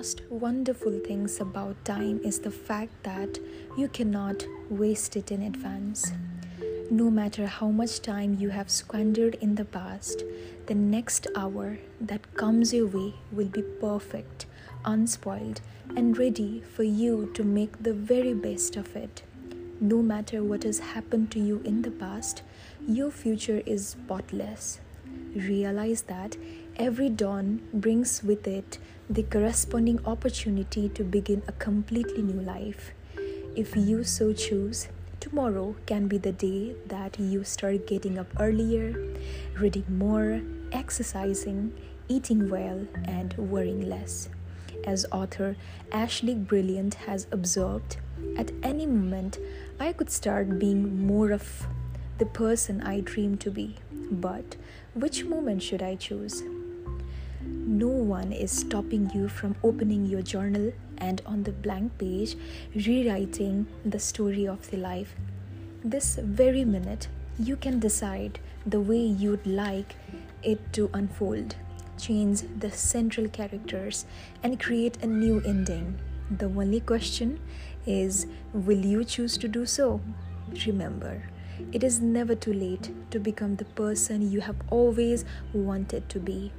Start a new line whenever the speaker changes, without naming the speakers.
most wonderful things about time is the fact that you cannot waste it in advance. No matter how much time you have squandered in the past, the next hour that comes your way will be perfect, unspoiled, and ready for you to make the very best of it. No matter what has happened to you in the past, your future is spotless. Realize that every dawn brings with it the corresponding opportunity to begin a completely new life. If you so choose, tomorrow can be the day that you start getting up earlier, reading more, exercising, eating well, and worrying less. As author Ashleigh Brilliant has observed, at any moment I could start being more of the person I dream to be. But which moment should I choose? No one is stopping you from opening your journal and on the blank page rewriting the story of the life. This very minute, you can decide the way you'd like it to unfold, change the central characters, and create a new ending. The only question is will you choose to do so? Remember, it is never too late to become the person you have always wanted to be.